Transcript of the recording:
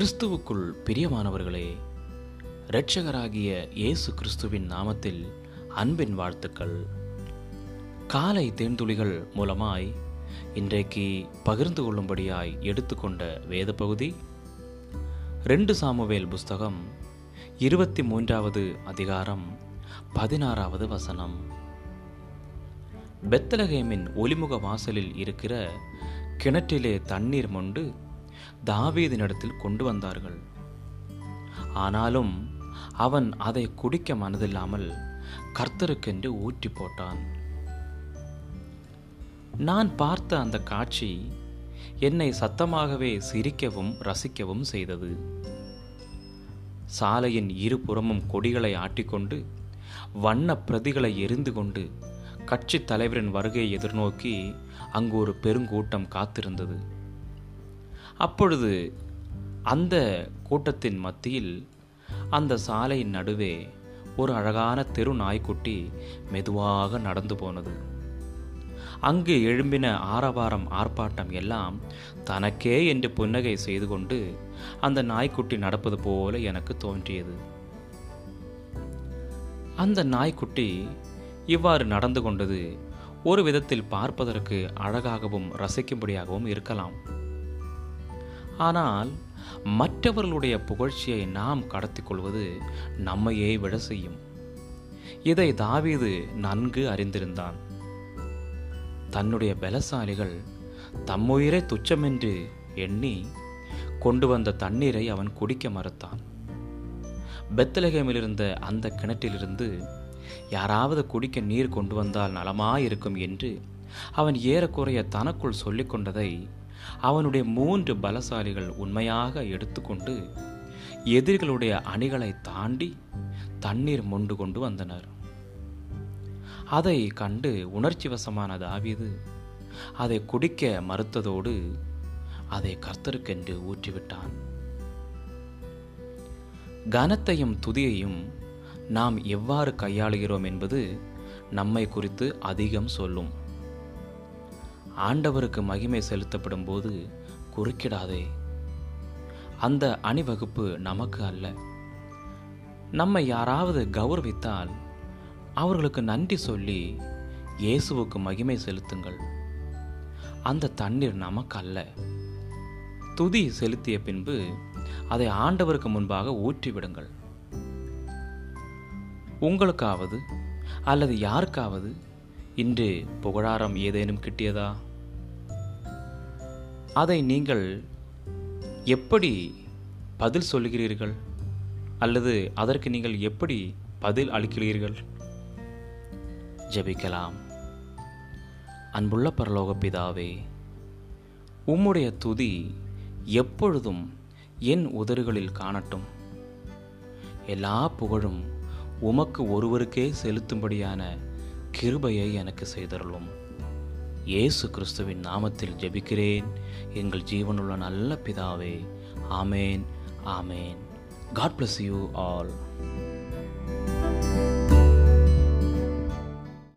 கிறிஸ்துவுக்குள் பிரியமானவர்களே இரட்சகராகிய இயேசு கிறிஸ்துவின் நாமத்தில் அன்பின் வாழ்த்துக்கள். காலை தேன்துளிகள் மூலமாய் இன்றைக்கு பகிர்ந்து கொள்ளும்படியாய் எடுத்துக்கொண்ட வேத பகுதி ரெண்டு சாமுவேல் புஸ்தகம் இருபத்தி மூன்றாவது அதிகாரம் பதினாறாவது வசனம். பெத்தலகேமின் ஒலிமுக வாசலில் இருக்கிற கிணற்றிலே தண்ணீர் மொண்டு தாவீதினிடத்தில் கொண்டு வந்தார்கள். ஆனாலும் அவன் அதை குடிக்க மனதில்லாமல் கர்த்தருக்கென்று ஊற்றி போட்டான். நான் பார்த்த அந்த காட்சி என்னை சத்தமாகவே சிரிக்கவும் ரசிக்கவும் செய்தது. சாலையின் இருபுறமும் கொடிகளை ஆட்டிக்கொண்டு வண்ண பிரதிகளை எரிந்து கொண்டு கட்சி தலைவரின் வருகையை எதிர்நோக்கி அங்கு ஒரு பெருங்கூட்டம் காத்திருந்தது. அப்பொழுது அந்த கூட்டத்தின் மத்தியில் அந்த சாலையின் நடுவே ஒரு அழகான தெரு நாய்க்குட்டி மெதுவாக நடந்து போனது. அங்கு எழும்பின ஆரவாரம் ஆர்ப்பாட்டம் எல்லாம் தனக்கே என்று புன்னகை செய்து கொண்டு அந்த நாய்க்குட்டி நடப்பது போல எனக்கு தோன்றியது. அந்த நாய்க்குட்டி இவ்வாறு நடந்து கொண்டது ஒரு விதத்தில் பார்ப்பதற்கு அழகாகவும் ரசிக்கும்படியாகவும் இருக்கலாம். ஆனால் மற்றவர்களுடைய புகழ்ச்சியை நாம் கடத்தி கொள்வது நம்மையே விட செய்யும். இதை தாவீது நன்கு அறிந்திருந்தான். தன்னுடைய பலசாலிகள் தம்முயிரை துச்சமென்று எண்ணி கொண்டு வந்த தண்ணீரை அவன் குடிக்க மறுத்தான். பெத்தலகேமில் இருந்த அந்த கிணற்றிலிருந்து யாராவது குடிக்க நீர் கொண்டு வந்தால் நலமாயிருக்கும் என்று அவன் ஏறக்குறைய தனக்குள் சொல்லிக்கொண்டதை அவனுடைய மூன்று பலசாலிகள் உண்மையாக எடுத்துக்கொண்டு எதிரிகளுடைய அணிகளை தாண்டி தண்ணீர் மொண்டு கொண்டு வந்தனர். அதை கண்டு உணர்ச்சி வசமான தாவீது அதை குடிக்க மறுத்ததோடு அதை கர்த்தருக்கென்று ஊற்றிவிட்டான். கனத்தையும் துதியையும் நாம் எவ்வாறு கையாளுகிறோம் என்பது நம்மை குறித்து அதிகம் சொல்லும். ஆண்டவருக்கு மகிமை செலுத்தப்படும் போது குறுக்கிடாதே. அந்த அணிவகுப்பு நமக்கு அல்ல. நம்மை யாராவது கௌரவித்தால் அவர்களுக்கு நன்றி சொல்லி இயேசுவுக்கு மகிமை செலுத்துங்கள். அந்த தண்ணீர் நமக்கு அல்ல துதி செலுத்திய பின்பு அதை ஆண்டவருக்கு முன்பாக ஊற்றிவிடுங்கள். உங்களுக்காவது அல்லது யாருக்காவது இன்று புகழாரம் ஏதேனும் கிட்டியதா? அதை நீங்கள் எப்படி பதில் சொல்லுகிறீர்கள்? அல்லது அதற்கு நீங்கள் எப்படி பதில் அளிக்கிறீர்கள்? ஜெபிக்கலாம். அன்புள்ள பரலோக பிதாவே உம்முடைய துதி எப்பொழுதும் என் உதறுகளில் காணட்டும். எல்லா புகழும் உமக்கு ஒருவருக்கே செலுத்தும்படியான கிருபையை எனக்கு செய்தருளும். இயேசு கிறிஸ்துவின் நாமத்தில் ஜெபிக்கிறேன். எங்கள் ஜீவனுள்ள நல்ல பிதாவே ஆமேன் ஆமேன். God bless you all